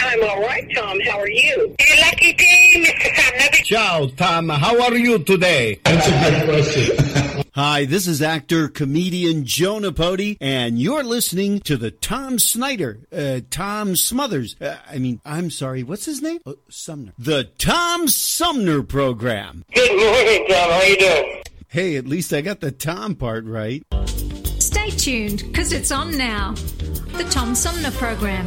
I'm all right, Tom. How are you? A lucky day, Mr. Sumner. Ciao, Tom. How are you today? That's a good question. Hi, this is actor comedian Joe Nipote, and you're listening to the Tom Snyder, uh, Tom Smothers. Uh, I mean, I'm sorry, what's his name? Oh, Sumner. The Tom Sumner Program. Good morning, Tom. How you doing? Hey, at least I got the Tom part right. Stay tuned, because it's on now. The Tom Sumner Program.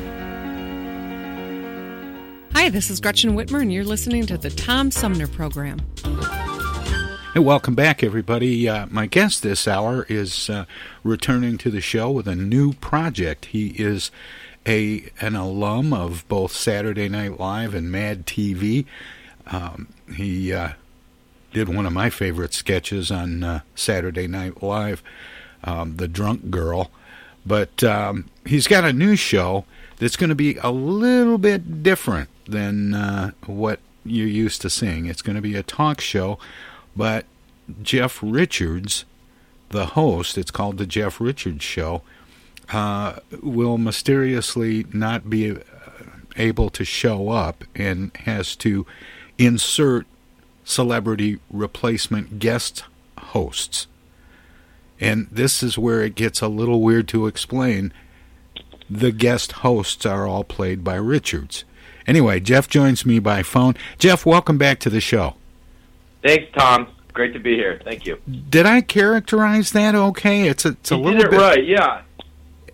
Hi, this is Gretchen Whitmer, and you're listening to the Tom Sumner Program. Hey, welcome back, everybody. Uh, my guest this hour is uh, returning to the show with a new project. He is a an alum of both Saturday Night Live and Mad TV. Um, he uh, did one of my favorite sketches on uh, Saturday Night Live, um, The Drunk Girl. But um, he's got a new show that's going to be a little bit different than uh, what you're used to seeing. It's going to be a talk show, but Jeff Richards, the host, it's called The Jeff Richards Show, uh, will mysteriously not be uh, able to show up and has to insert celebrity replacement guest hosts. And this is where it gets a little weird to explain. The guest hosts are all played by Richards. Anyway, Jeff joins me by phone. Jeff, welcome back to the show. Thanks, Tom. Great to be here. Thank you. Did I characterize that okay? It's a, it's a you little bit right. Yeah.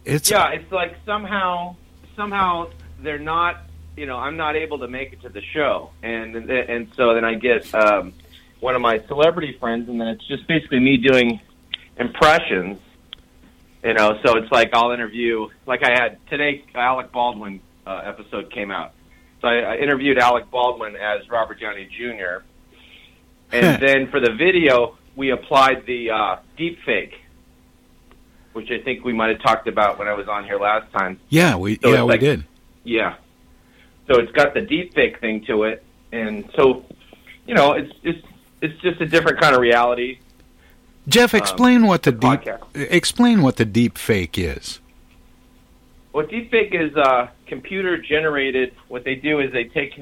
It's yeah. It's like somehow, somehow they're not. You know, I'm not able to make it to the show, and and so then I get um, one of my celebrity friends, and then it's just basically me doing impressions. You know, so it's like I'll interview, like I had today. Alec Baldwin uh, episode came out, so I, I interviewed Alec Baldwin as Robert Downey Jr. And then for the video, we applied the uh, deep fake, which I think we might have talked about when I was on here last time. yeah, we So yeah we like- did. Yeah. So it's got the deep fake thing to it, and so you know, it's it's it's just a different kind of reality. Jeff, explain what the deep podcast. explain what the deep fake is. What deepfake is uh, computer generated. What they do is they take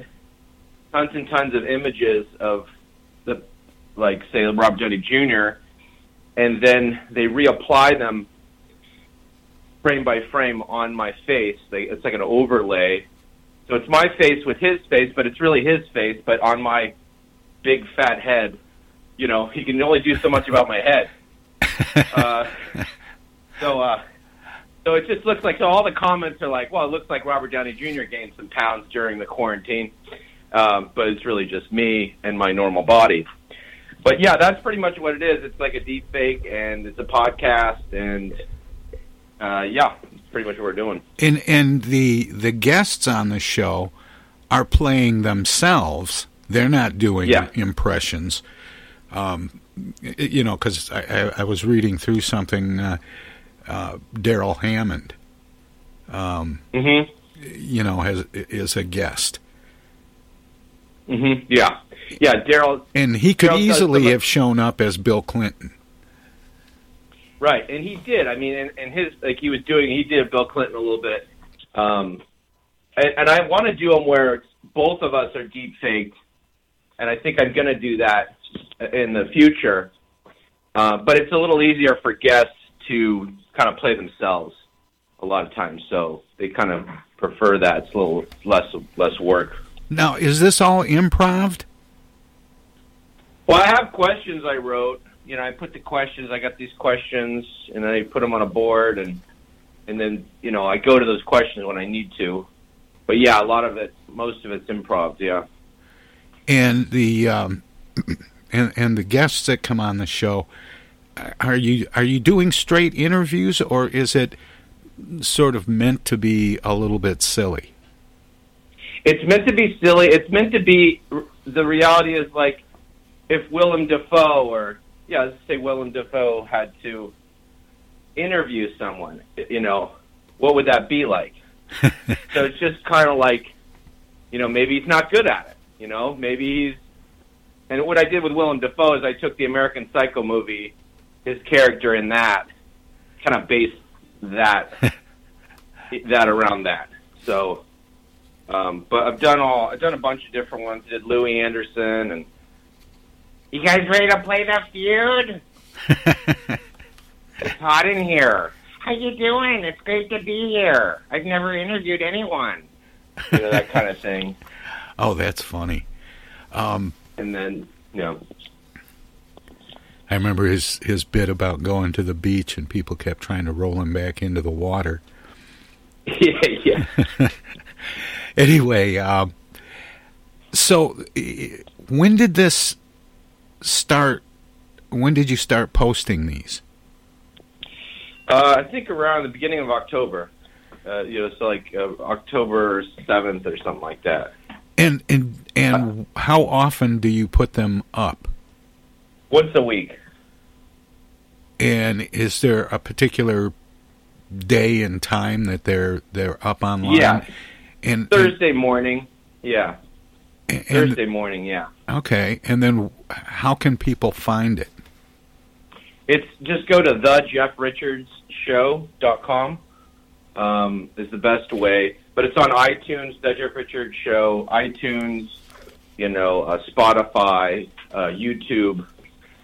tons and tons of images of the, like say Rob Downey Jr., and then they reapply them frame by frame on my face. They, it's like an overlay. So it's my face with his face, but it's really his face, but on my big fat head. You know, he can only do so much about my head. Uh, so, uh, so it just looks like so all the comments are like, well, it looks like Robert Downey Jr. gained some pounds during the quarantine, um, but it's really just me and my normal body. But yeah, that's pretty much what it is. It's like a deep fake, and it's a podcast, and uh, yeah, it's pretty much what we're doing. And and the the guests on the show are playing themselves. They're not doing Yeah. impressions. Um, you know, because I, I, I was reading through something. Uh, uh, Darrell Hammond, um, Mm-hmm. you know, has is a guest, Mm-hmm. Yeah, yeah. Darrell, and he could does easily have shown up as Bill Clinton. Right, and he did. I mean, and, and his like he was doing. He did Bill Clinton a little bit, um, and, and I want to do them where both of us are deep faked, and I think I'm going to do that in the future. Uh, but it's a little easier for guests to kind of play themselves a lot of times, so they kind of prefer that. It's a little less less work. Now, is this all improv? Well, I have questions I wrote. You know, I put the questions. I got these questions, and I put them on a board, and and then you know I go to those questions when I need to. But yeah, a lot of it, most of it's improv. Yeah. And the um, and and the guests that come on the show, are you are you doing straight interviews or is it sort of meant to be a little bit silly? It's meant to be silly. It's meant to be. The reality is like if Willem Dafoe or yeah, let's say Willem Dafoe had to interview someone, you know, what would that be like? so it's just kind of like, you know, maybe he's not good at it. You know, maybe he's. And what I did with Willem Dafoe is I took the American Psycho movie, his character in that, kind of based that that around that. So, um, but I've done all I've done a bunch of different ones. I did Louie Anderson and. You guys ready to play the feud? it's hot in here. How you doing? It's great to be here. I've never interviewed anyone. You know that kind of thing. Oh, that's funny. Um, and then, you know, I remember his his bit about going to the beach and people kept trying to roll him back into the water. yeah, yeah. anyway, uh, so when did this start? When did you start posting these? Uh, I think around the beginning of October. Uh, you know, so like uh, October seventh or something like that. And and and how often do you put them up? Once a week. And is there a particular day and time that they're they're up online? Yeah. And Thursday and, morning. Yeah. And, Thursday morning. Yeah. Okay. And then how can people find it? It's just go to the jeff thejeffrichardshow.com. Um, is the best way, but it's on iTunes, The Jeff Richards Show, iTunes, you know, uh, Spotify, uh, YouTube.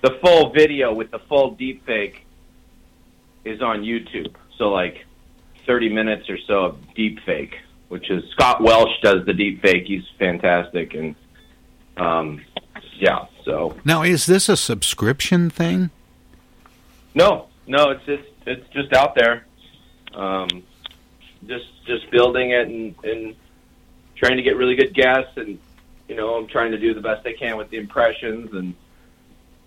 The full video with the full deep fake is on YouTube. So like 30 minutes or so of deep fake, which is Scott Welsh does the deep fake. He's fantastic, and um, yeah. So now, is this a subscription thing? No, no, it's just it's just out there. Um, just just building it and, and trying to get really good guests, and you know, I'm trying to do the best I can with the impressions, and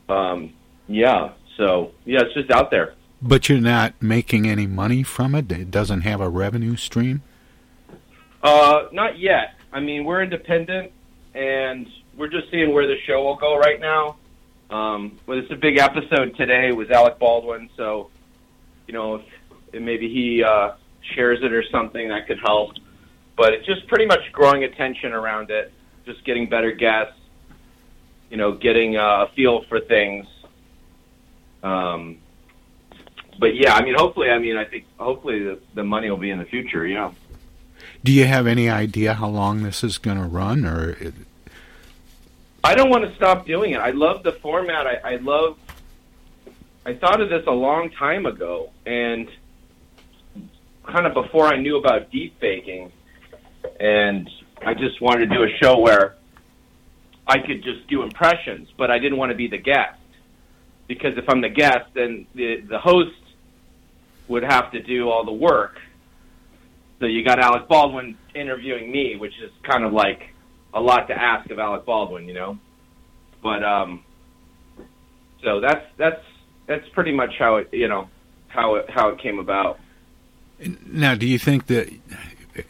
um, yeah. So yeah, it's just out there. But you're not making any money from it. It doesn't have a revenue stream. Uh, not yet. I mean, we're independent, and we're just seeing where the show will go right now. Um, well, it's a big episode today with Alec Baldwin, so you know, if, maybe he uh, shares it or something that could help. But it's just pretty much growing attention around it, just getting better guests, you know, getting a feel for things. Um, but yeah, I mean, hopefully, I mean, I think hopefully the, the money will be in the future. You know. Do you have any idea how long this is going to run, or? It... I don't want to stop doing it. I love the format. I, I love. I thought of this a long time ago, and kind of before I knew about deep faking, and I just wanted to do a show where I could just do impressions, but I didn't want to be the guest because if I'm the guest, then the the host would have to do all the work. So you got Alec Baldwin interviewing me, which is kind of like a lot to ask of Alec Baldwin, you know. But um, so that's that's that's pretty much how it you know how it how it came about. Now, do you think that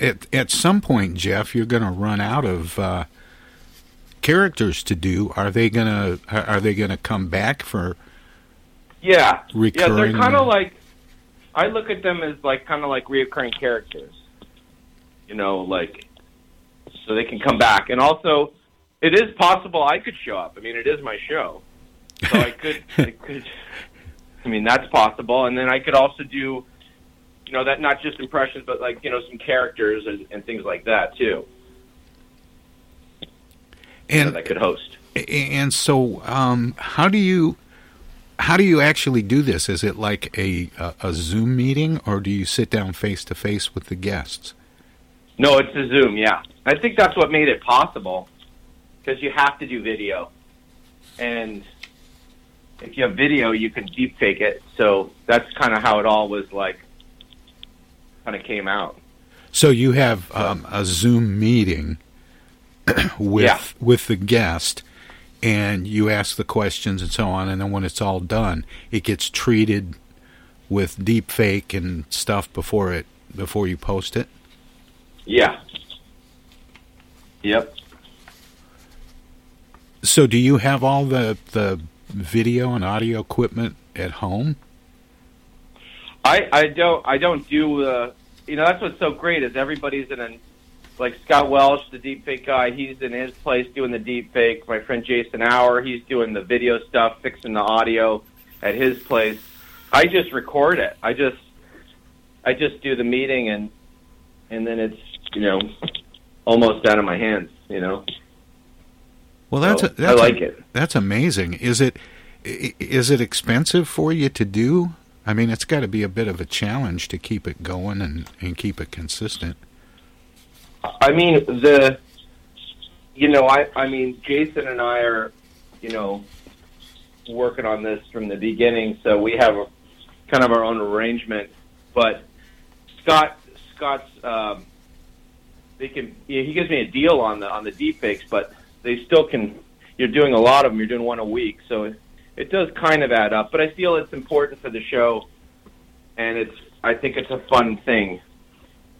at at some point, Jeff, you're going to run out of uh, characters to do? Are they gonna are they to come back for? Yeah, recurring? yeah, they're kind of like I look at them as like kind of like reoccurring characters. You know, like so they can come back, and also it is possible I could show up. I mean, it is my show, so I could, I could. I mean, that's possible, and then I could also do, you know, that not just impressions, but like you know some characters and, and things like that too. And that could host. And so, um, how do you how do you actually do this? Is it like a, a, a Zoom meeting, or do you sit down face to face with the guests? No, it's a Zoom. Yeah, I think that's what made it possible because you have to do video, and if you have video, you can deep fake it. So that's kind of how it all was like, kind of came out. So you have um, a Zoom meeting with Yeah. with the guest, and you ask the questions and so on, and then when it's all done, it gets treated with deep fake and stuff before it before you post it. Yeah. Yep. So do you have all the the video and audio equipment at home? I I don't I don't do uh you know that's what's so great is everybody's in a like Scott Welsh the deep fake guy he's in his place doing the deep fake my friend Jason Hour he's doing the video stuff fixing the audio at his place I just record it I just I just do the meeting and and then it's you know almost out of my hands you know Well, that's So, a, that's I like a- it. That's amazing. Is it is it expensive for you to do? I mean, it's got to be a bit of a challenge to keep it going and, and keep it consistent. I mean the you know I I mean Jason and I are you know working on this from the beginning so we have a, kind of our own arrangement. But Scott Scott's um they can yeah, he gives me a deal on the on the deep fakes but they still can you're doing a lot of them you're doing one a week so it, it does kind of add up but I feel it's important for the show and it's I think it's a fun thing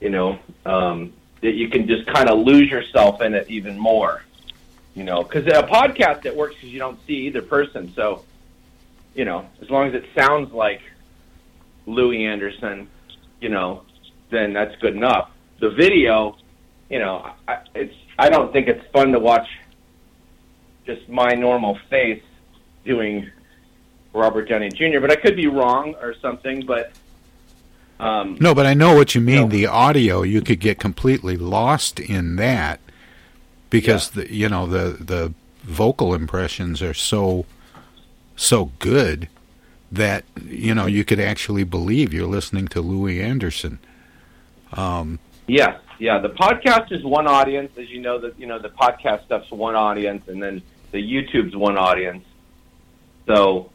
you know um that you can just kind of lose yourself in it even more. You know, because a podcast that works because you don't see either person. So, you know, as long as it sounds like Louie Anderson, you know, then that's good enough. The video, you know, I, it's I don't think it's fun to watch just my normal face doing Robert Downey Jr. But I could be wrong or something. But um, No, but I know what you mean. The audio, you could get completely lost in that because the you know the the vocal impressions are so so good that you know you could actually believe you're listening to Louie Anderson. Um, Yeah, yeah. The podcast is one audience, as you know. That you know the podcast stuff's one audience, and then the YouTube's one audience. So,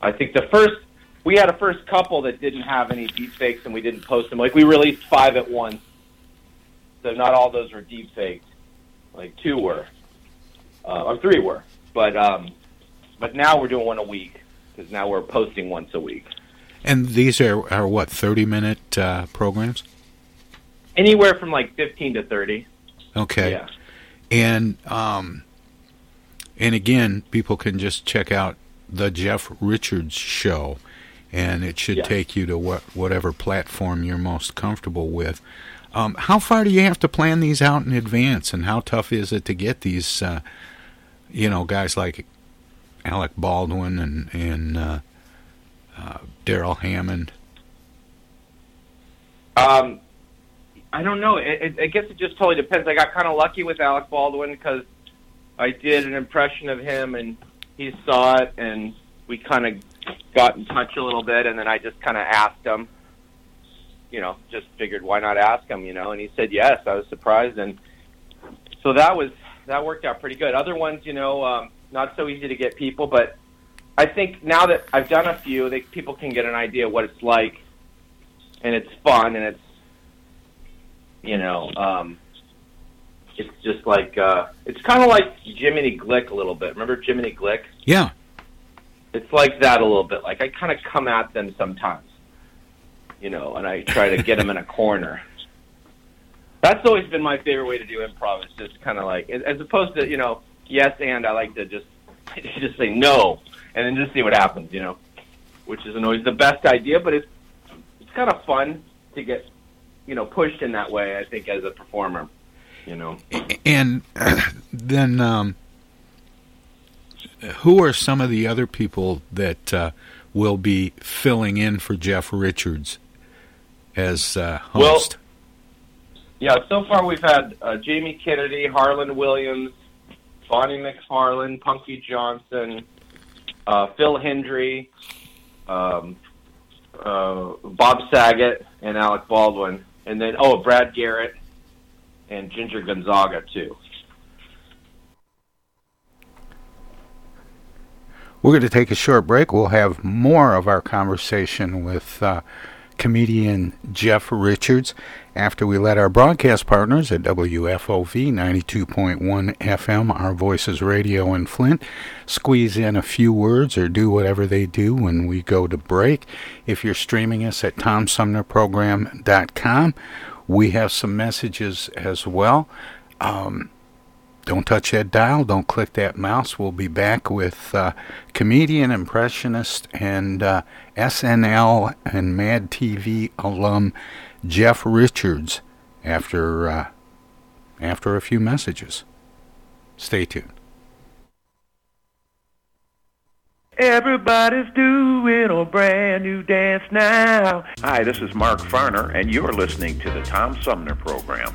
I think the first we had a first couple that didn't have any deep fakes, and we didn't post them. Like we released five at once, so not all those were deep faked. Like two were, uh, or three were, but um, but now we're doing one a week because now we're posting once a week. and these are are what thirty minute uh, programs. Anywhere from like fifteen to thirty. Okay. Yeah. And um, and again, people can just check out the Jeff Richards show, and it should take you to what whatever platform you're most comfortable with. Um, how far do you have to plan these out in advance, and how tough is it to get these? Uh, you know, guys like Alec Baldwin and and uh, uh, Darrell Hammond. Um, I don't know. It, it, I guess it just totally depends. I got kind of lucky with Alec Baldwin because I did an impression of him, and he saw it, and we kind of got in touch a little bit, and then I just kind of asked him. You know, just figured why not ask him, you know, and he said yes. I was surprised, and so that was that worked out pretty good. Other ones, you know, um, not so easy to get people, but I think now that I've done a few, they, people can get an idea what it's like, and it's fun, and it's you know, um, it's just like uh, it's kind of like Jiminy Glick a little bit. Remember Jiminy Glick? Yeah. It's like that a little bit. Like I kind of come at them sometimes, you know, and I try to get them in a corner. That's always been my favorite way to do improv. It's just kind of like, as opposed to you know, yes, and I like to just just say no, and then just see what happens, you know, which isn't always the best idea, but it's it's kind of fun to get you know pushed in that way. I think as a performer, you know. And then, um, who are some of the other people that uh, will be filling in for Jeff Richards as uh, Well- host? Yeah, so far we've had uh, Jamie Kennedy, Harland Williams, Bonnie McFarlane, Punkie Johnson, uh, Phil Hendrie, um, uh, Bob Saget, and Alec Baldwin, and then oh Brad Garrett, and Ginger Gonzaga too. We're going to take a short break. We'll have more of our conversation with uh, comedian Jeff Richards after we let our broadcast partners at WFOV 92.1 FM, Our Voices Radio in Flint, squeeze in a few words or do whatever they do when we go to break. If you're streaming us at TomSumnerProgram.com, we have some messages as well. Um, don't touch that dial. Don't click that mouse. We'll be back with uh, comedian, impressionist, and uh, SNL and Mad TV alum Jeff Richards after uh, after a few messages. Stay tuned. Everybody's doing a brand new dance now. Hi, this is Mark Farner, and you're listening to the Tom Sumner Program.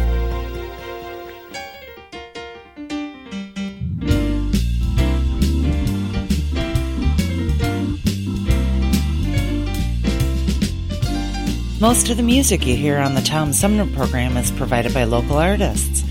Most of the music you hear on the Tom Sumner program is provided by local artists.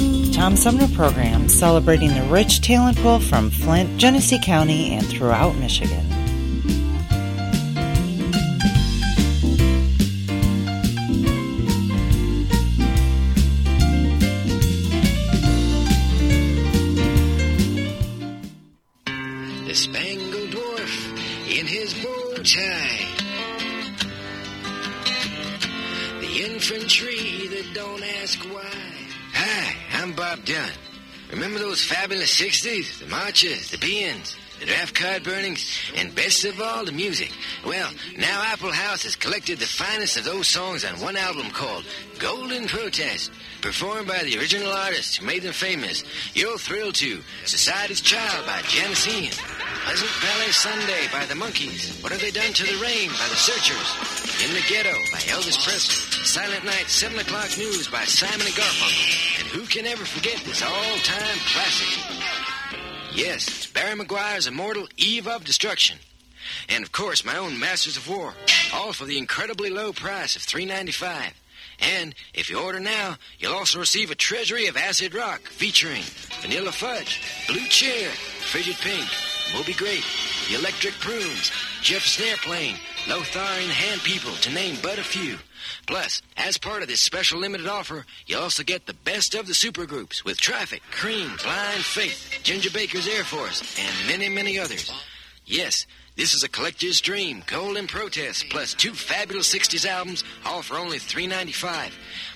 Tom Sumner program celebrating the rich talent pool from Flint, Genesee County, and throughout Michigan. Fabulous 60s? The marches, the beans, the draft card burnings, and best of all, the music. Well, now Apple House has collected the finest of those songs on one album called Golden Protest, performed by the original artists who made them famous. You'll thrill to Society's Child by Janis Ian, Pleasant Valley Sunday by the Monkees, What Have They Done to the Rain by the Searchers, In the Ghetto by Elvis Presley, Silent Night 7 O'Clock News by Simon and Garfunkel, and who can ever forget this all-time classic? Yes, it's Barry McGuire's immortal Eve of Destruction. And of course, my own Masters of War, all for the incredibly low price of $3.95. And if you order now, you'll also receive a treasury of acid rock featuring Vanilla Fudge, Blue Cheer, Frigid Pink, Moby Grape, The Electric Prunes, Jefferson Airplane, Lothar and Hand People, to name but a few. Plus, as part of this special limited offer, you'll also get the best of the supergroups with Traffic, Cream, Blind Faith, Ginger Baker's Air Force, and many, many others. Yes, this is a collector's dream, Golden Protest, plus two fabulous 60s albums, all for only $3.95.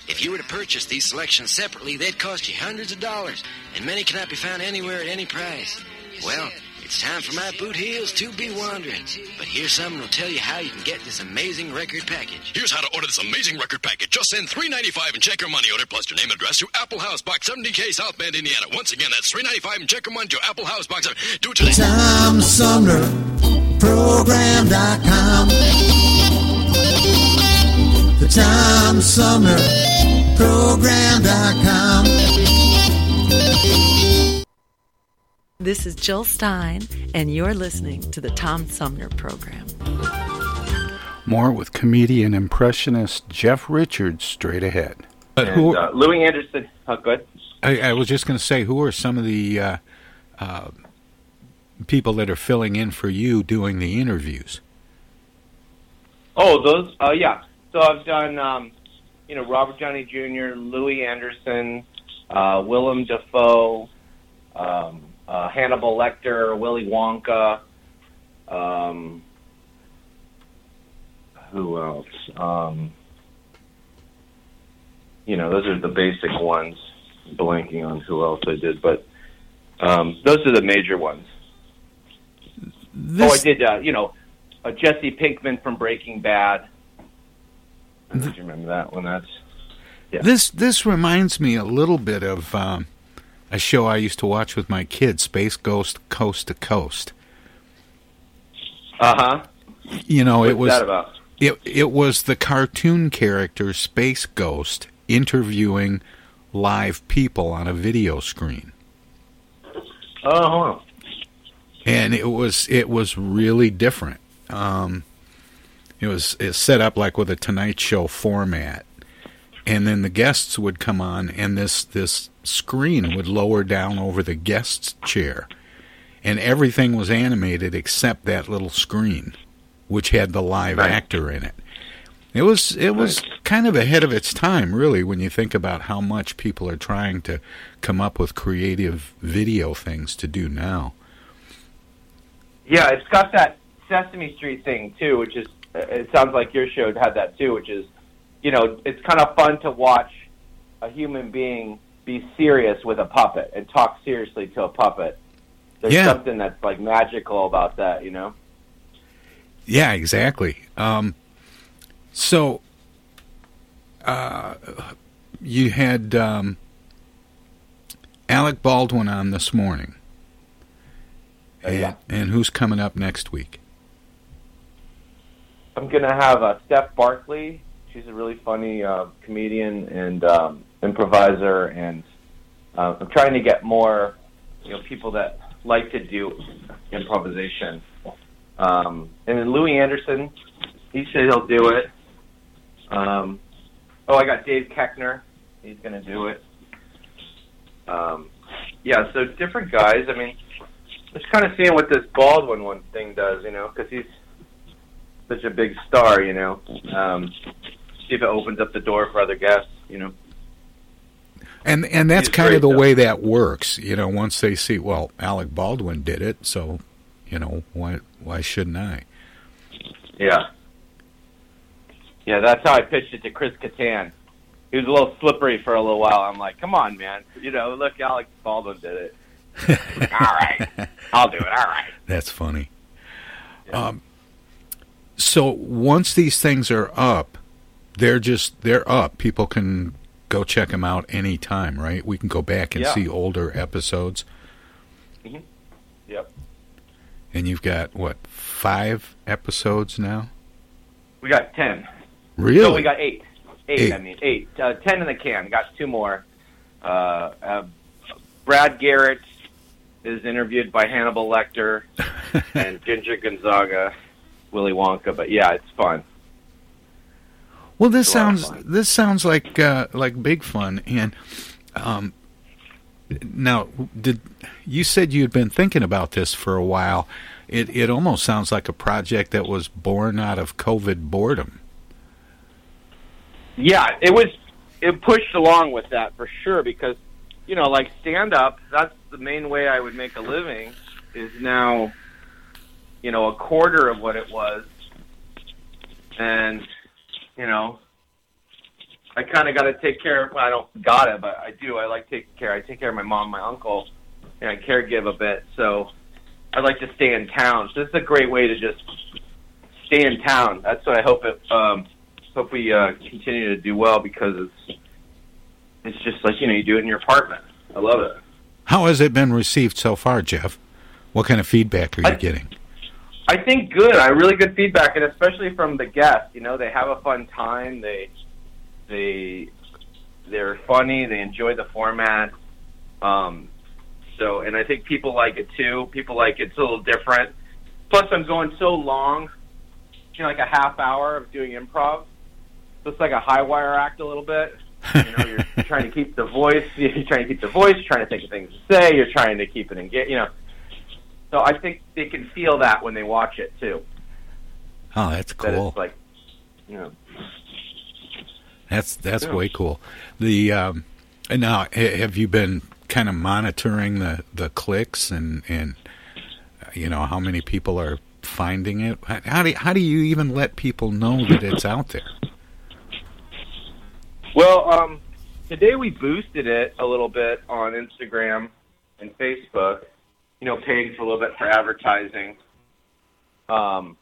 If you were to purchase these selections separately, they'd cost you hundreds of dollars, and many cannot be found anywhere at any price. Well, it's time for my boot heels to be wandering. But here's something that'll tell you how you can get this amazing record package. Here's how to order this amazing record package. Just send $3.95 and check your money order plus your name and address to Apple House Box 70K South Bend, Indiana. Once again, that's $3.95 and check your money to Apple House Box. Do it today. Tom Sumner Program.com. The Tom Sumner Program.com. This is Jill Stein, and you're listening to the Tom Sumner Program. More with comedian impressionist Jeff Richards straight ahead. But and, who? uh, Louie Anderson. Oh, good. I, I was just going to say, who are some of the uh, uh, people that are filling in for you doing the interviews? Oh, those. Uh, yeah. So I've done, um, you know, Robert Downey Jr., Louie Anderson, uh, Willem Dafoe, um, uh, Hannibal Lecter, Willy Wonka. Um, who else? Um, you know, those are the basic ones. Blanking on who else I did, but um, those are the major ones. This- oh, I did. Uh, you know, uh, Jesse Pinkman from Breaking Bad. I don't know if you remember that one. That's yeah. This this reminds me a little bit of um, a show I used to watch with my kids, Space Ghost Coast to Coast. Uh huh. You know, What's it was that about? it it was the cartoon character Space Ghost interviewing live people on a video screen. Oh, and it was it was really different. Um, it was it set up like with a Tonight Show format, and then the guests would come on, and this this screen would lower down over the guest's chair, and everything was animated except that little screen, which had the live actor in it. It was it was kind of ahead of its time, really, when you think about how much people are trying to come up with creative video things to do now. Yeah, it's got that Sesame Street thing too, which is. It sounds like your show had that too, which is, you know, it's kind of fun to watch a human being be serious with a puppet and talk seriously to a puppet. There's Yeah. something that's like magical about that, you know. Yeah, exactly. Um, so, uh, you had um, Alec Baldwin on this morning. And, and who's coming up next week? I'm gonna have uh, Steph Barkley. She's a really funny uh, comedian and um, improviser, and uh, I'm trying to get more, you know, people that like to do improvisation. Um, and then Louie Anderson, he said he'll do it. Um, oh, I got Dave Koechner. He's gonna do it. Um, yeah, so different guys. I mean, just kind of seeing what this Baldwin one thing does, you know, because he's such a big star, you know. Um, see if it opens up the door for other guests, you know. And and that's kind of the though. way that works, you know. Once they see, well, Alec Baldwin did it, so you know why why shouldn't I? Yeah. Yeah, that's how I pitched it to Chris Kattan. He was a little slippery for a little while. I'm like, come on, man. You know, look, Alec Baldwin did it. All right. I'll do it. All right. That's funny. Um, so once these things are up, they're just they're up. People can go check them out anytime, right? We can go back and Yeah. see older episodes. hmm Yep. And you've got what five episodes now? We got 10. Really? No, we got eight. Eight, Eight. I mean, eight. Uh, ten in the can. Got two more. Uh, uh, Brad Garrett is interviewed by Hannibal Lecter and Ginger Gonzaga, Willy Wonka. But yeah, it's fun. Well, this It's a lot of sounds this sounds like uh, like big fun. And um, now, did you said you had been thinking about this for a while? It it almost sounds like a project that was born out of COVID boredom. Yeah, it was. It pushed along with that for sure because, you know, like stand up. That's the main way I would make a living. Is now, you know, a quarter of what it was, and you know, I kind of got to take care of. Well, I don't got it, but I do. I like taking care. I take care of my mom, my uncle, and I caregive a bit. So I like to stay in town. So this is a great way to just stay in town. That's what I hope it. Um, hope we uh, continue to do well because it's it's just like you know you do it in your apartment. I love it. How has it been received so far, Jeff? What kind of feedback are you getting? I think good. I really good feedback, and especially from the guests. You know, they have a fun time. They they they're funny. They enjoy the format. Um, So, and I think people like it too. People like it's a little different. Plus, I'm going so long, you know, like a half hour of doing improv. So it's like a high wire act a little bit. You know, you're trying to keep the voice. You're trying to keep the voice. You're trying to think of things to say. You're trying to keep it engaged. You know, so I think they can feel that when they watch it too. Oh, that's That cool. it's like, you know, That's that's Yeah. way cool. The um, and now have you been kind of monitoring the the clicks and and uh, you know how many people are finding it? How how do how do you even let people know that it's out there? Well, um, today we boosted it a little bit on Instagram and Facebook. You know, paying for a little bit for advertising. Um,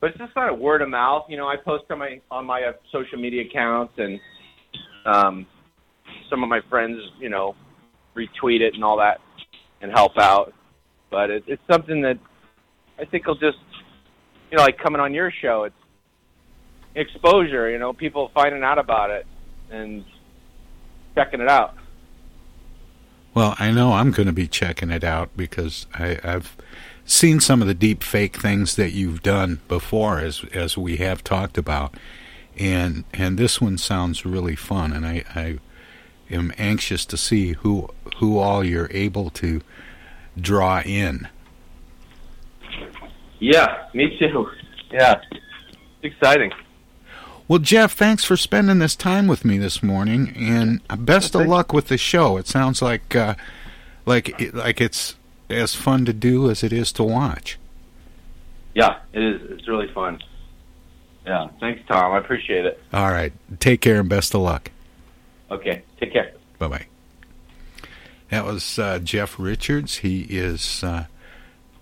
but it's just kind of word of mouth. You know, I post on my on my uh, social media accounts, and um, some of my friends, you know, retweet it and all that, and help out. But it, it's something that I think will just, you know, like coming on your show. It's exposure. You know, people finding out about it and checking it out. Well, I know I'm going to be checking it out because I, I've seen some of the deep fake things that you've done before, as as we have talked about, and and this one sounds really fun, and I, I am anxious to see who who all you're able to draw in. Yeah, me too. Yeah, it's exciting. Well, Jeff, thanks for spending this time with me this morning, and best of luck with the show. It sounds like uh, like like it's as fun to do as it is to watch. Yeah, it is. It's really fun. Yeah, thanks, Tom. I appreciate it. All right, take care and best of luck. Okay, take care. Bye bye. That was uh, Jeff Richards. He is uh,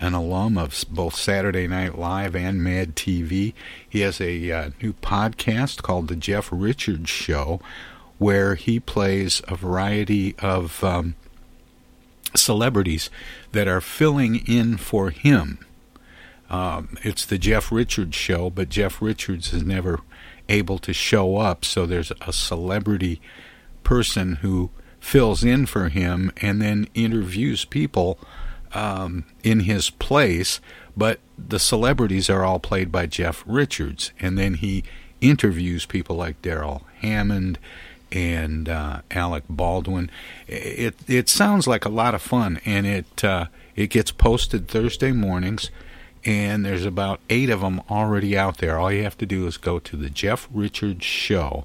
an alum of both Saturday Night Live and Mad TV. He has a uh, new podcast called The Jeff Richards Show, where he plays a variety of um, celebrities that are filling in for him. Um, it's the Jeff Richards show, but Jeff Richards is never able to show up, so there's a celebrity person who fills in for him and then interviews people um, in his place, but the celebrities are all played by Jeff Richards, and then he interviews people like Darrell Hammond and uh, Alec Baldwin. It it sounds like a lot of fun, and it uh, it gets posted Thursday mornings, and there's about eight of them already out there. All you have to do is go to the Jeff Richards Show,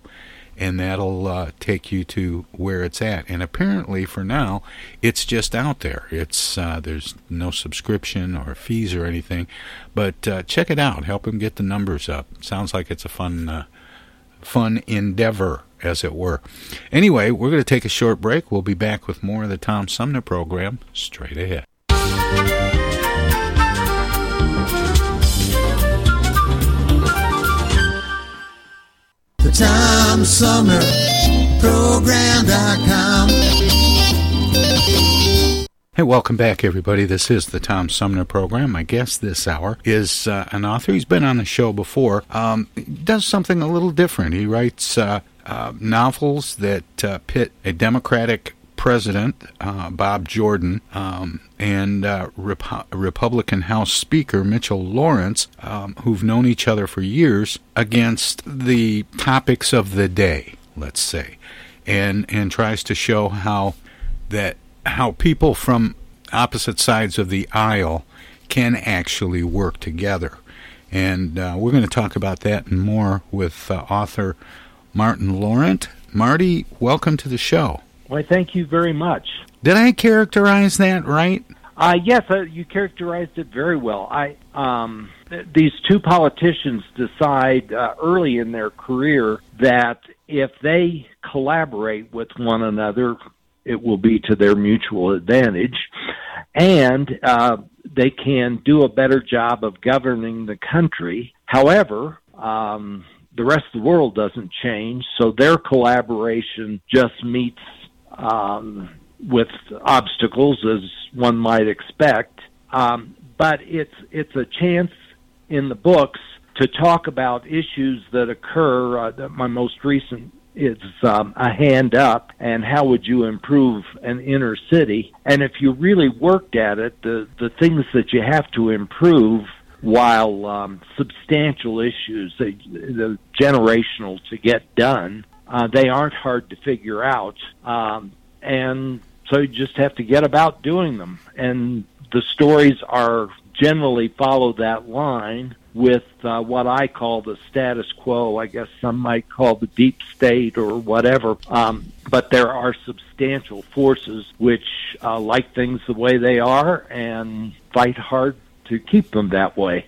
and that'll uh, take you to where it's at. And apparently, for now, it's just out there. It's uh, there's no subscription or fees or anything, but uh, check it out. Help him get the numbers up. Sounds like it's a fun uh, fun endeavor, as it were. Anyway, we're going to take a short break. We'll be back with more of the Tom Sumner program straight ahead. Sumner Program.com. Hey, welcome back, everybody. This is the Tom Sumner program. My guest this hour is uh, an author. He's been on the show before. Um, does something a little different. He writes uh, uh, novels that uh, pit a Democratic president, uh, Bob Jordan, um, and uh, Republican House Speaker Mitchell Lawrence, um, who've known each other for years, against the topics of the day, let's say, and and tries to show how that how people from opposite sides of the aisle can actually work together. And uh, we're going to talk about that and more with uh, author Martin Laurent. Marty, welcome to the show. Why, thank you very much. Did I characterize that right? Uh, yes, uh, you characterized it very well. I um, th- these two politicians decide uh, early in their career that if they collaborate with one another, it will be to their mutual advantage, and uh, they can do a better job of governing the country. However, um, the rest of the world doesn't change, so their collaboration just meets um, with obstacles, as one might expect. Um, but it's it's a chance in the books to talk about issues that occur. Uh, that my most recent is um, a hand up, and how would you improve an inner city? And if you really worked at it, the the things that you have to improve while um, substantial issues, the, the generational to get done, uh, they aren't hard to figure out. Um, and so you just have to get about doing them. And the stories are generally follow that line with uh, what I call the status quo. I guess some might call the deep state or whatever. Um, but there are substantial forces which uh, like things the way they are and fight hard to keep them that way.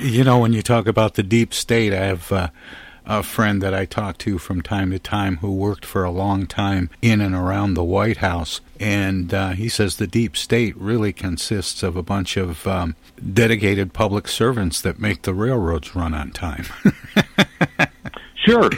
You know, when you talk about the deep state, I have. Uh, a friend that I talk to from time to time who worked for a long time in and around the White House. And uh, he says the deep state really consists of a bunch of um, dedicated public servants that make the railroads run on time. sure,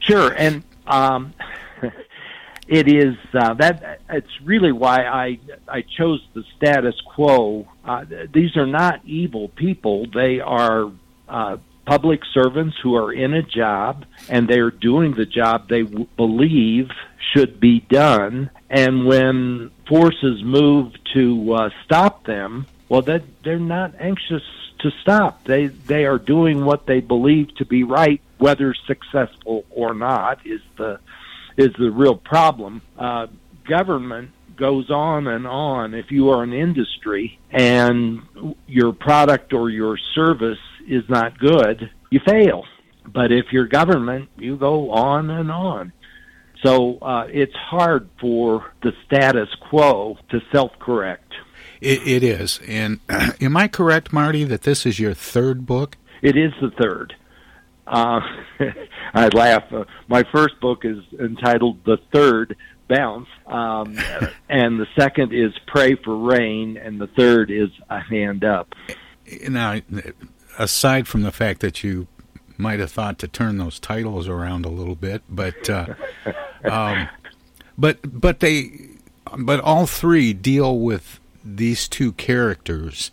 sure. And um, it is uh, that it's really why I I chose the status quo. Uh, these are not evil people; they are uh, public servants who are in a job and they're doing the job they w- believe should be done. And when forces move to uh, stop them, well, that they're not anxious to stop. They they are doing what they believe to be right, whether successful or not. Is the is the real problem. Uh, government goes on and on. If you are an industry and your product or your service is not good, you fail. But if you're government, you go on and on. So uh, it's hard for the status quo to self correct. It, it is. And am I correct, Marty, that this is your third book? It is the third. Uh, I laugh. Uh, my first book is entitled The Third Bounce, um, and the second is Pray for Rain, and the third is A Hand Up. Now, aside from the fact that you might have thought to turn those titles around a little bit, but uh, um, but but they but all three deal with these two characters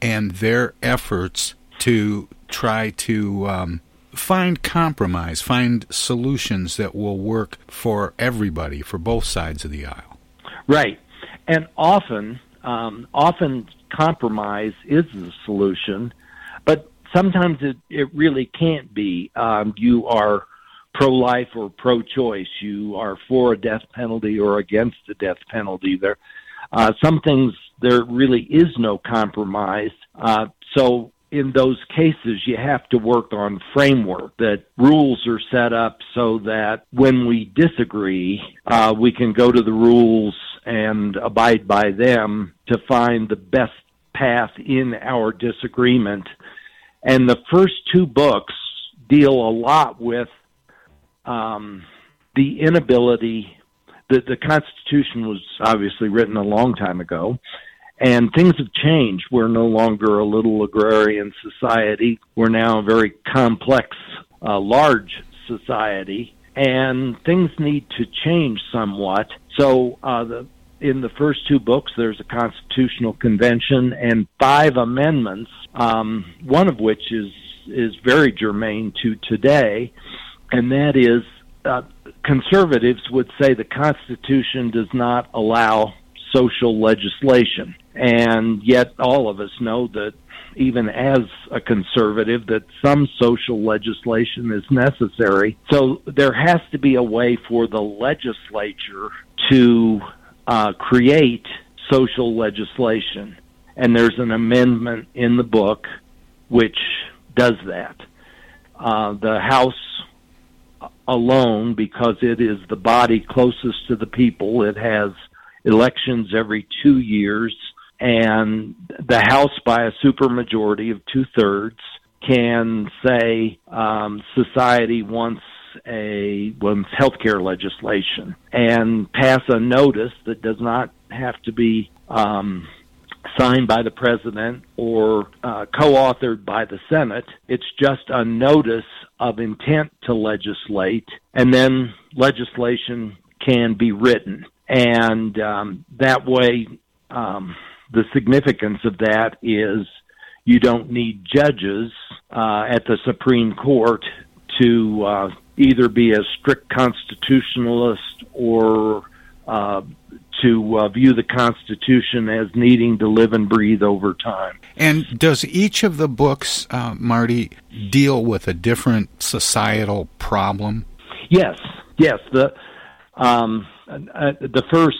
and their efforts to try to um, find compromise, find solutions that will work for everybody, for both sides of the aisle. Right, and often, um, often compromise is the solution sometimes it, it really can't be. Um, you are pro life or pro choice. You are for a death penalty or against the death penalty. There, uh, some things there really is no compromise. Uh, so in those cases, you have to work on framework that rules are set up so that when we disagree, uh, we can go to the rules and abide by them to find the best path in our disagreement and the first two books deal a lot with um, the inability. that the Constitution was obviously written a long time ago, and things have changed. We're no longer a little agrarian society. We're now a very complex, uh, large society, and things need to change somewhat. So uh, the in the first two books, there's a constitutional convention and five amendments, um, one of which is is very germane to today, and that is uh, conservatives would say the Constitution does not allow social legislation, and yet all of us know that even as a conservative that some social legislation is necessary. So there has to be a way for the legislature to uh, create social legislation. And there's an amendment in the book which does that. Uh, the House alone, because it is the body closest to the people, it has elections every two years, and the House, by a supermajority of two thirds, can say um, society wants a women's health care legislation and pass a notice that does not have to be um, signed by the president or uh, co-authored by the Senate. It's just a notice of intent to legislate, and then legislation can be written. And um, that way, um, the significance of that is you don't need judges uh, at the Supreme Court to uh, either be a strict constitutionalist or uh, to uh, view the Constitution as needing to live and breathe over time. And does each of the books, uh, Marty, deal with a different societal problem? Yes, yes. The um, uh, the first,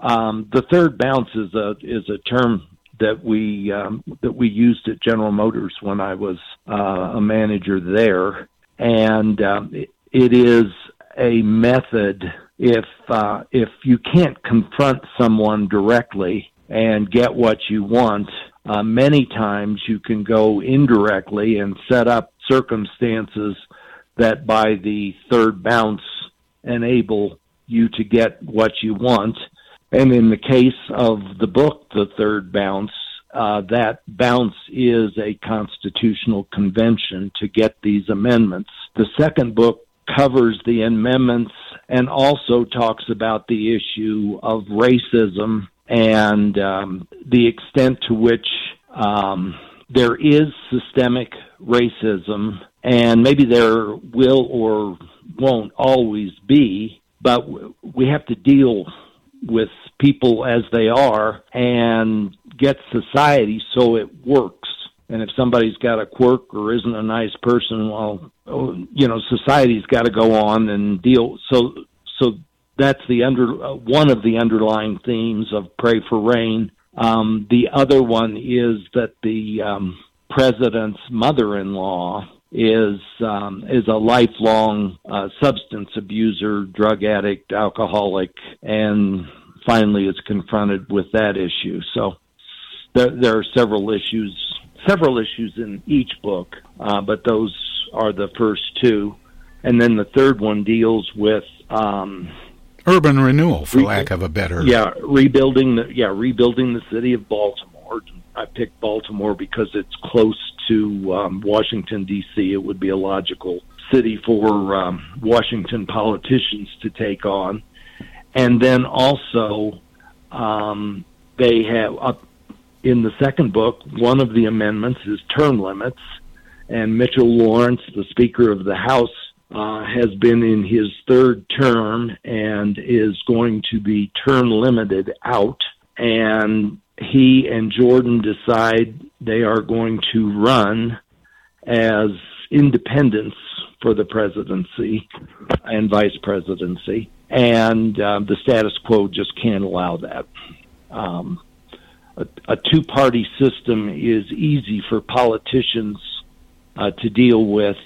um, the third bounce is a is a term that we um, that we used at General Motors when I was uh, a manager there, and um, it, it is a method if uh, if you can't confront someone directly and get what you want, uh, many times you can go indirectly and set up circumstances that by the third bounce enable you to get what you want. And in the case of the book, The Third Bounce, uh, that bounce is a constitutional convention to get these amendments. The second book covers the amendments and also talks about the issue of racism and um, the extent to which um, there is systemic racism, and maybe there will or won't always be, but we have to deal with people as they are and get society so it works. And if somebody's got a quirk or isn't a nice person, well, oh, you know, society's got to go on and deal. So, so that's the under uh, one of the underlying themes of Pray for Rain. Um, the other one is that the um, president's mother-in-law is um, is a lifelong uh, substance abuser, drug addict, alcoholic, and finally is confronted with that issue. So there, there are several issues several issues in each book, uh, but those are the first two. And then the third one deals with um, urban renewal, for re- lack of a better. Yeah, rebuilding the yeah rebuilding the city of Baltimore. I picked Baltimore because it's close to um, Washington D.C. It would be a logical city for um, Washington politicians to take on. And then also, um, they have up in the second book, one of the amendments is term limits, and Mitchell Lawrence, the Speaker of the House, uh, has been in his third term and is going to be term limited out. And he and Jordan decide they are going to run as independents for the presidency and vice presidency. And uh, the status quo just can't allow that. Um, a, a two party system is easy for politicians uh, to deal with.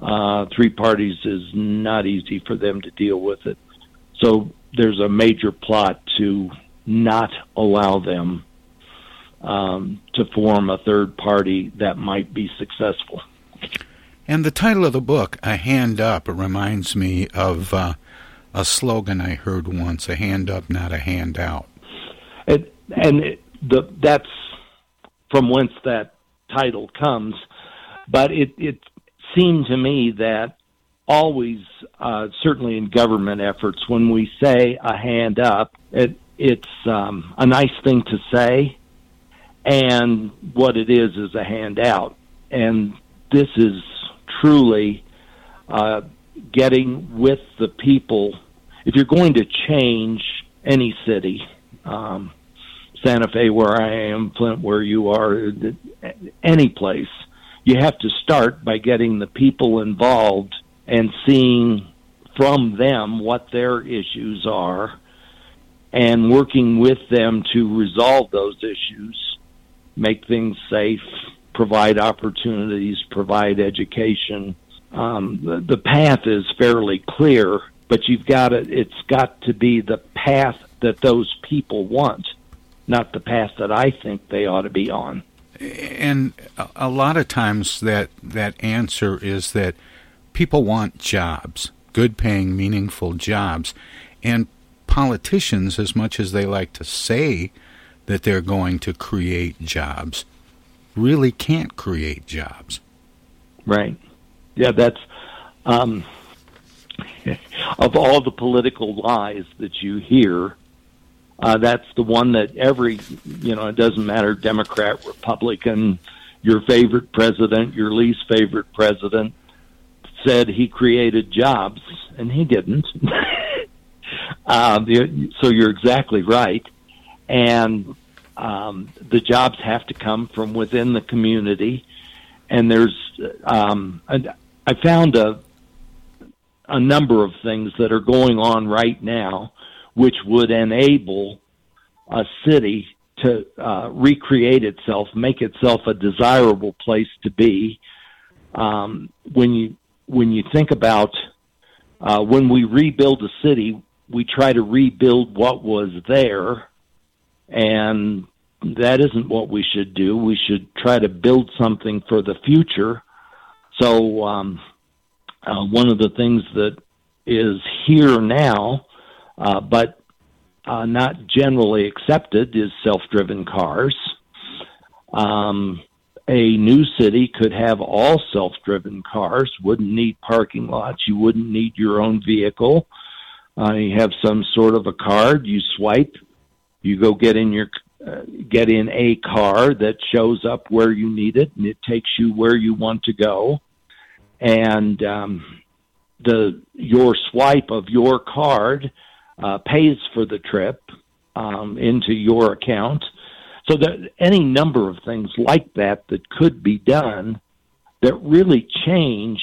Uh, three parties is not easy for them to deal with it. So there's a major plot to not allow them um, to form a third party that might be successful. And the title of the book, A Hand Up, reminds me of uh, a slogan I heard once a hand up, not a hand out. It, and it, the that's from whence that title comes. But it it seemed to me that always, uh, certainly in government efforts, when we say a hand up, it it's um, a nice thing to say, and what it is is a handout. and this is truly uh, getting with the people. If you're going to change any city, um, Santa Fe, where I am, Flint, where you are, any place. You have to start by getting the people involved and seeing from them what their issues are and working with them to resolve those issues, make things safe, provide opportunities, provide education. Um, the, the path is fairly clear, but you've got to, it's got to be the path that those people want not the path that I think they ought to be on. And a lot of times that that answer is that people want jobs, good paying, meaningful jobs. And politicians, as much as they like to say that they're going to create jobs, really can't create jobs. Right. Yeah, that's um, of all the political lies that you hear, uh, that's the one that every, you know, it doesn't matter Democrat, Republican, your favorite president, your least favorite president, said he created jobs, and he didn't. uh, so you're exactly right, and um, the jobs have to come from within the community. And there's, um, I found a a number of things that are going on right now, which would enable a city to uh, recreate itself, make itself a desirable place to be. Um, when you when you think about uh, when we rebuild a city, we try to rebuild what was there, and that isn't what we should do. We should try to build something for the future. So, um, uh, one of the things that is here now, uh, but uh, not generally accepted, is self-driven cars. Um, a new city could have all self-driven cars. Wouldn't need parking lots. You wouldn't need your own vehicle. Uh, you have some sort of a card. You swipe. You go get in your uh, get in a car that shows up where you need it, and it takes you where you want to go. And um, the your swipe of your card uh, pays for the trip um, into your account so that any number of things like that that could be done that really change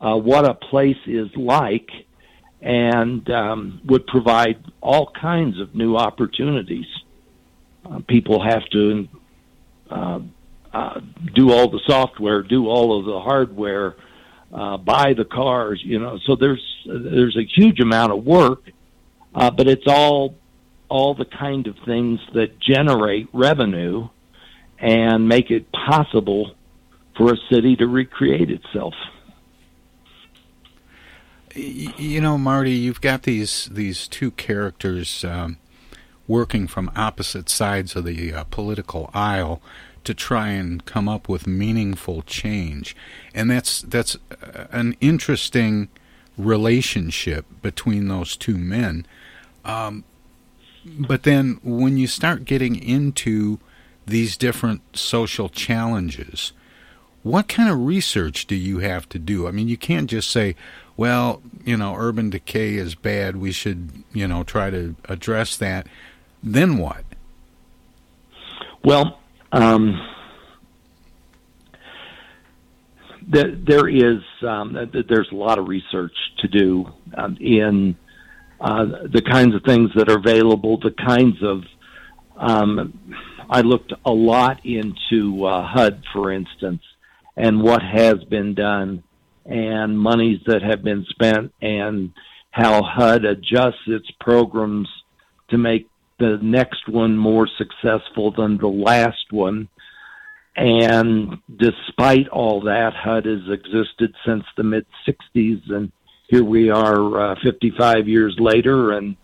uh, what a place is like and um, would provide all kinds of new opportunities. Uh, people have to uh, uh, do all the software, do all of the hardware, uh, buy the cars. You know, so there's there's a huge amount of work, uh, but it's all all the kind of things that generate revenue and make it possible for a city to recreate itself. You know, Marty, you've got these these two characters um, working from opposite sides of the uh, political aisle to try and come up with meaningful change, and that's that's uh, an interesting relationship between those two men. Um, but then when you start getting into these different social challenges, what kind of research do you have to do? I mean, you can't just say, well, you know, urban decay is bad. We should, you know, try to address that. Then what? Well, um, there, there is um, there's a lot of research to do um, in uh, the kinds of things that are available, the kinds of um, I looked a lot into uh, HUD, for instance, and what has been done, and monies that have been spent, and how HUD adjusts its programs to make the next one more successful than the last one. And despite all that, HUD has existed since the mid 60s, and here we are uh, 55 years later, and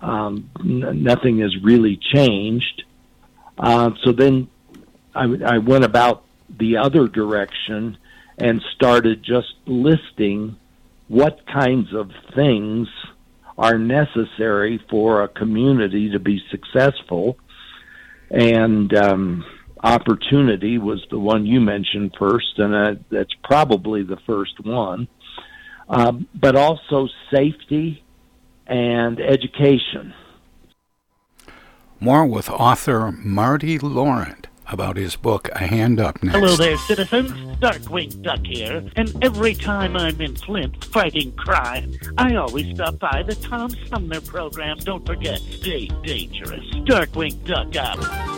um, n- nothing has really changed. Uh, so then I, I went about the other direction and started just listing what kinds of things are necessary for a community to be successful. And um, opportunity was the one you mentioned first, and uh, that's probably the first one um, but also safety and education. More with author Marty Laurent about his book A Hand Up Next. Hello there, citizens. Darkwing Duck here. And every time I'm in Flint fighting crime, I always stop by the Tom Sumner program. Don't forget, stay dangerous. Darkwing Duck out.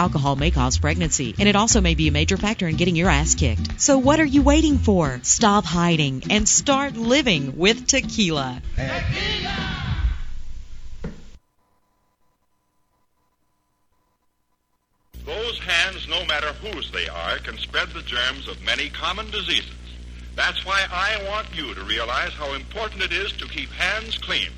Alcohol may cause pregnancy. And it also may be a major factor in getting your ass kicked. So what are you waiting for? Stop hiding and start living with tequila. Those hands, no matter whose they are, can spread the germs of many common diseases. That's why I want you to realize how important it is to keep hands clean,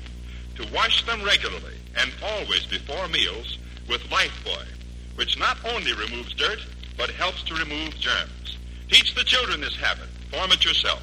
to wash them regularly and always before meals with Lifebuoy, which not only removes dirt, but helps to remove germs. Teach the children this habit. Form it yourself.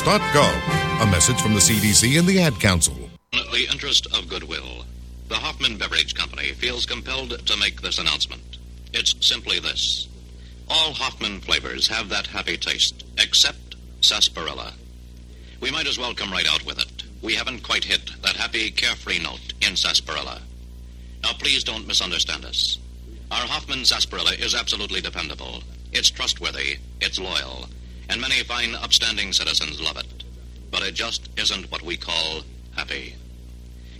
coronavirus.gov. A message from the CDC and the Ad Council. In the interest of goodwill. The Hoffman Beverage Company feels compelled to make this announcement. It's simply this. All Hoffman flavors have that happy taste, except sarsaparilla. We might as well come right out with it. We haven't quite hit that happy, carefree note in sarsaparilla. Now, please don't misunderstand us. Our Hoffman sarsaparilla is absolutely dependable. It's trustworthy, it's loyal, and many fine, upstanding citizens love it. But it just isn't what we call happy.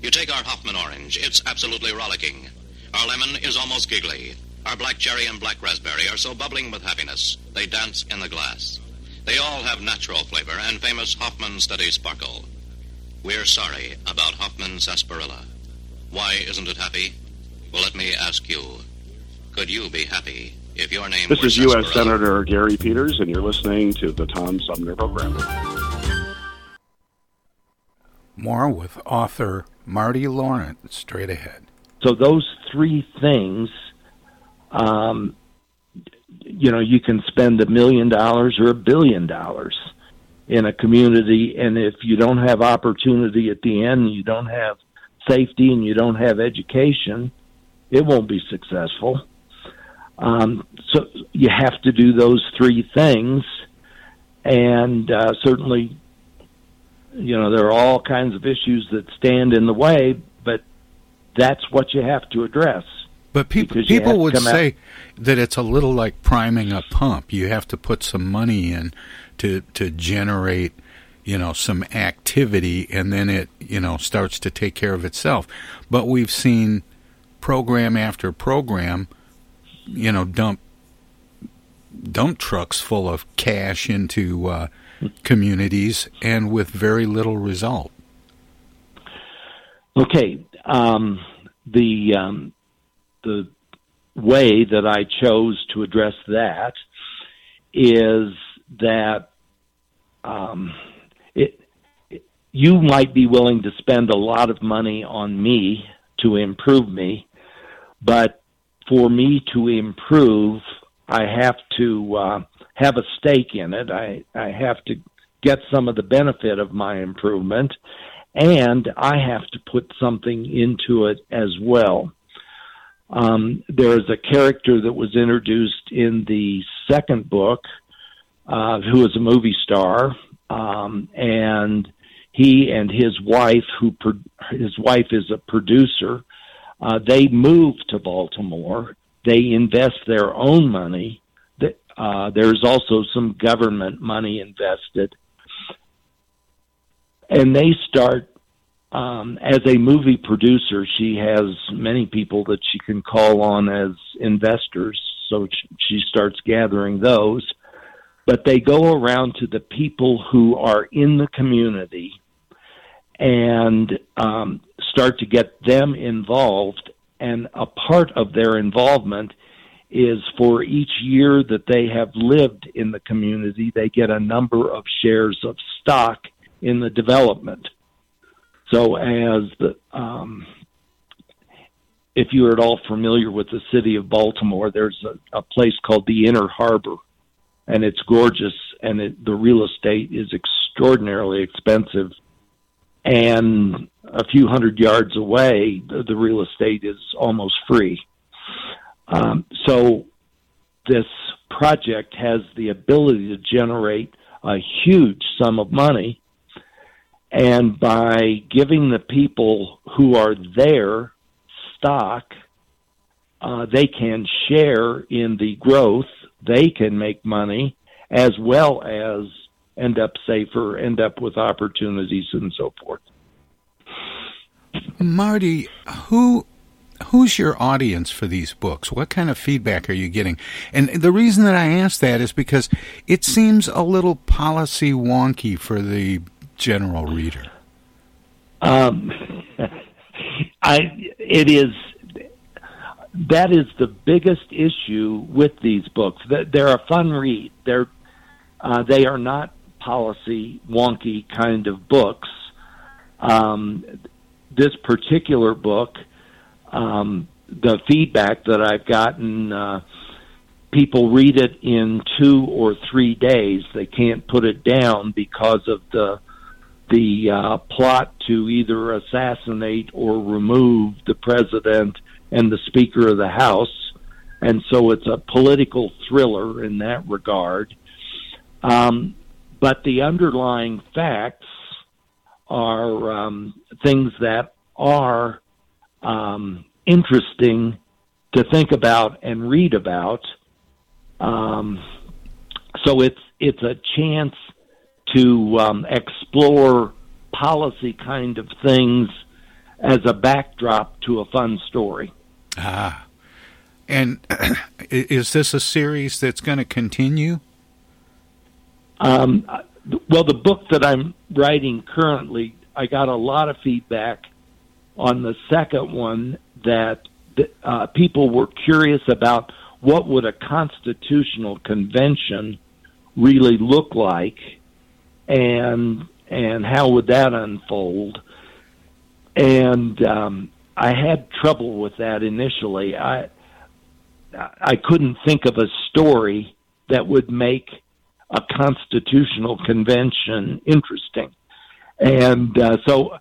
You take our Hoffman orange, it's absolutely rollicking. Our lemon is almost giggly. Our black cherry and black raspberry are so bubbling with happiness, they dance in the glass. They all have natural flavor and famous Hoffman steady sparkle. We're sorry about Hoffman sarsaparilla. Why isn't it happy? Well, let me ask you. Could you be happy if your name This is U.S. Senator Gary Peters, and you're listening to the Tom Sumner Program. More with author Marty Laurent straight ahead. So those three things, um, you know, you can spend a million dollars or a billion dollars in a community, and if you don't have opportunity at the end, you don't have safety, and you don't have education, it won't be successful. Um, so you have to do those three things, and uh, certainly, you know, there are all kinds of issues that stand in the way, but that's what you have to address. But people people would come out- say that it's a little like priming a pump. You have to put some money in to to generate, you know, some activity and then it, you know, starts to take care of itself. But we've seen program after program, you know, dump dump trucks full of cash into uh, communities and with very little result. Okay, um, the um, the way that I chose to address that is that um, it, it, you might be willing to spend a lot of money on me to improve me, but for me to improve, I have to uh, have a stake in it. I I have to get some of the benefit of my improvement, and I have to put something into it as well. Um, there is a character that was introduced in the second book, uh, who is a movie star, um, and he and his wife, who pro- his wife is a producer, uh, they move to Baltimore. They invest their own money. Uh, there's also some government money invested, and they start um, as a movie producer, she has many people that she can call on as investors. So she starts gathering those. But they go around to the people who are in the community and um, start to get them involved. And a part of their involvement is for each year that they have lived in the community, they get a number of shares of stock in the development. So as the um, if you're at all familiar with the city of Baltimore, there's a, a place called the Inner Harbor, and it's gorgeous, and it, the real estate is extraordinarily expensive. And a few hundred yards away, the, the real estate is almost free. Um, so this project has the ability to generate a huge sum of money and by giving the people who are there stock, uh, they can share in the growth. They can make money as well as end up safer, end up with opportunities, and so forth. Marty, who who's your audience for these books? What kind of feedback are you getting? And the reason that I ask that is because it seems a little policy wonky for the general reader? Um, I it is that is the biggest issue with these books. They're a fun read. They're uh, they are not policy wonky kind of books. Um, this particular book, um, the feedback that I've gotten, uh, people read it in two or three days. They can't put it down because of the the uh, plot to either assassinate or remove the president and the Speaker of the House. And so it's a political thriller in that regard. Um, but the underlying facts are um, things that are um, interesting to think about and read about. Um, so it's it's a chance to um, explore policy kind of things as a backdrop to a fun story. Ah. And is this a series that's going to continue? Um, well, the book that I'm writing currently, I got a lot of feedback on the second one that uh, people were curious about what would a constitutional convention really look like and and how would that unfold? And um, I had trouble with that initially. I I couldn't think of a story that would make a constitutional convention interesting, and uh, so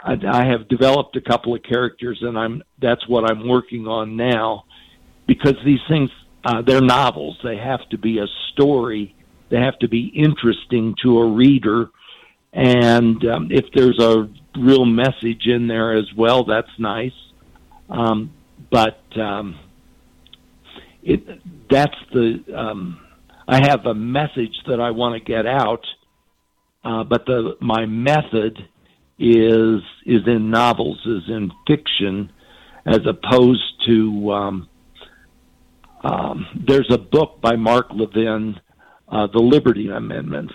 I, I have developed a couple of characters, and I'm that's what I'm working on now, because these things uh, they're novels. They have to be a story they have to be interesting to a reader. And um, if there's a real message in there as well, that's nice. Um, but um, it that's the um, I have a message that I want to get out, uh, but the my method is is in novels, is in fiction, as opposed to um, um, there's a book by Mark Levin uh, the Liberty Amendments.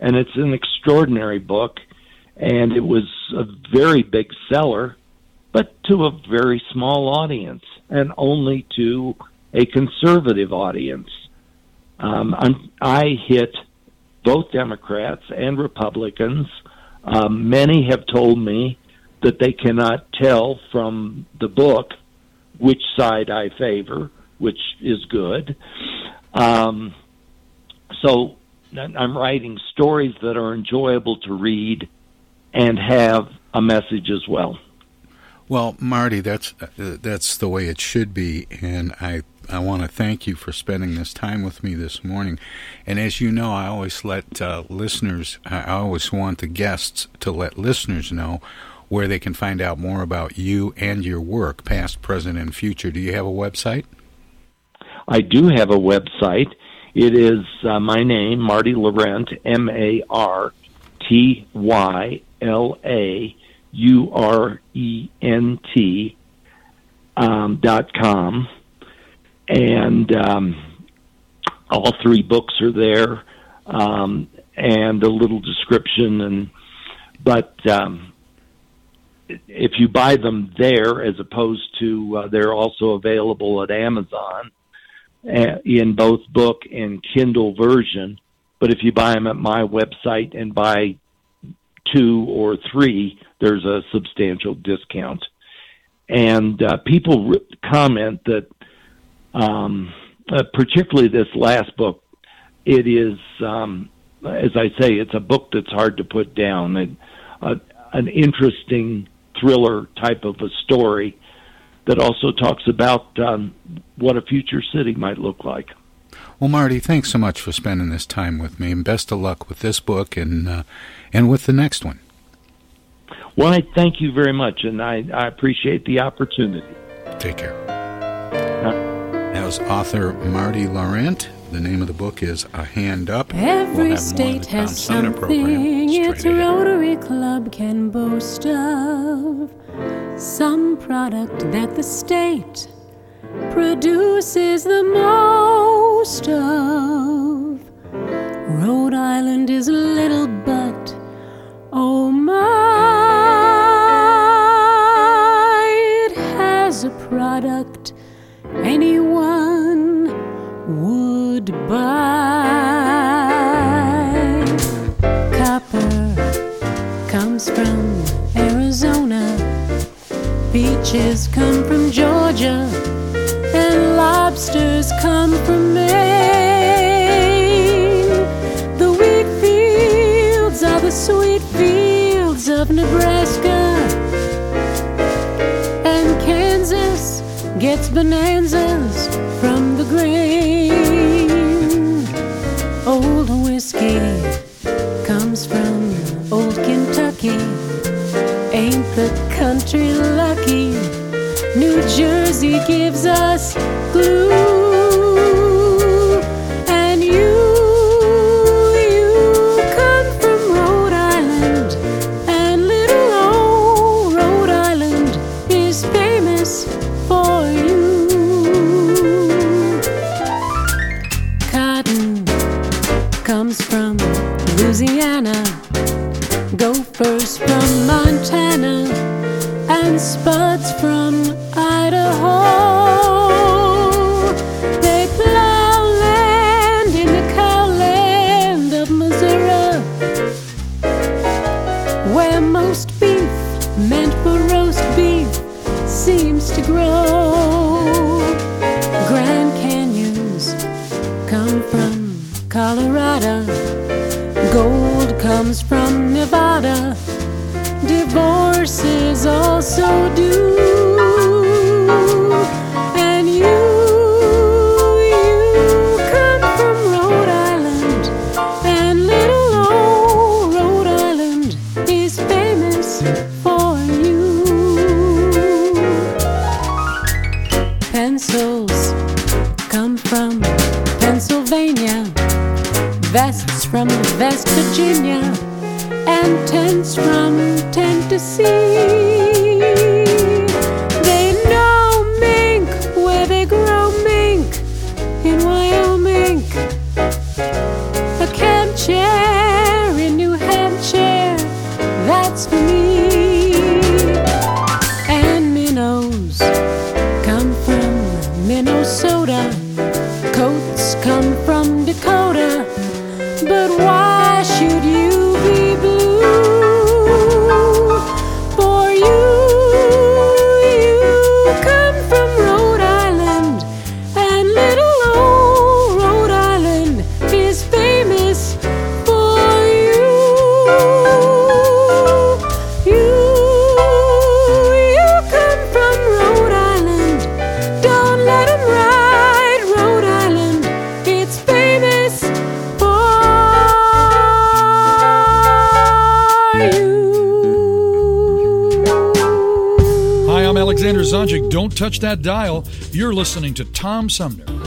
And it's an extraordinary book, and it was a very big seller, but to a very small audience, and only to a conservative audience. Um, i hit both Democrats and Republicans. Um, many have told me that they cannot tell from the book which side I favor, which is good. Um, so I'm writing stories that are enjoyable to read and have a message as well. Well, Marty, that's uh, that's the way it should be, and I I want to thank you for spending this time with me this morning. And as you know, I always let uh, listeners, I always want the guests to let listeners know where they can find out more about you and your work, past, present, and future. Do you have a website? I do have a website. It is uh, my name, Marty Laurent, M A R T Y L A U R E N T um, dot com, and um, all three books are there, um, and a little description. And but um, if you buy them there, as opposed to uh, they're also available at Amazon uh, in both book and Kindle version. But if you buy them at my website and buy two or three, there's a substantial discount. And uh, people re- comment that, um, uh, particularly this last book, it is, um, as I say, it's a book that's hard to put down. And, uh, an interesting thriller type of a story that also talks about um, what a future city might look like. Well, Marty, thanks so much for spending this time with me, and best of luck with this book and uh, and with the next one. Well, I thank you very much, and I, I appreciate the opportunity. Take care. Uh, author Marty Laurent. The name of the book is A Hand Up. Every we'll state has something its Rotary Club can boast of. Some product that the state produces the most of. Rhode Island is a little but, oh my, peaches come from Georgia and lobsters come from Maine. The wheat fields are the sweet fields of Nebraska. And Kansas gets bonanzas Jersey gives us glue. Also do. That dial. You're listening to Tom Sumner.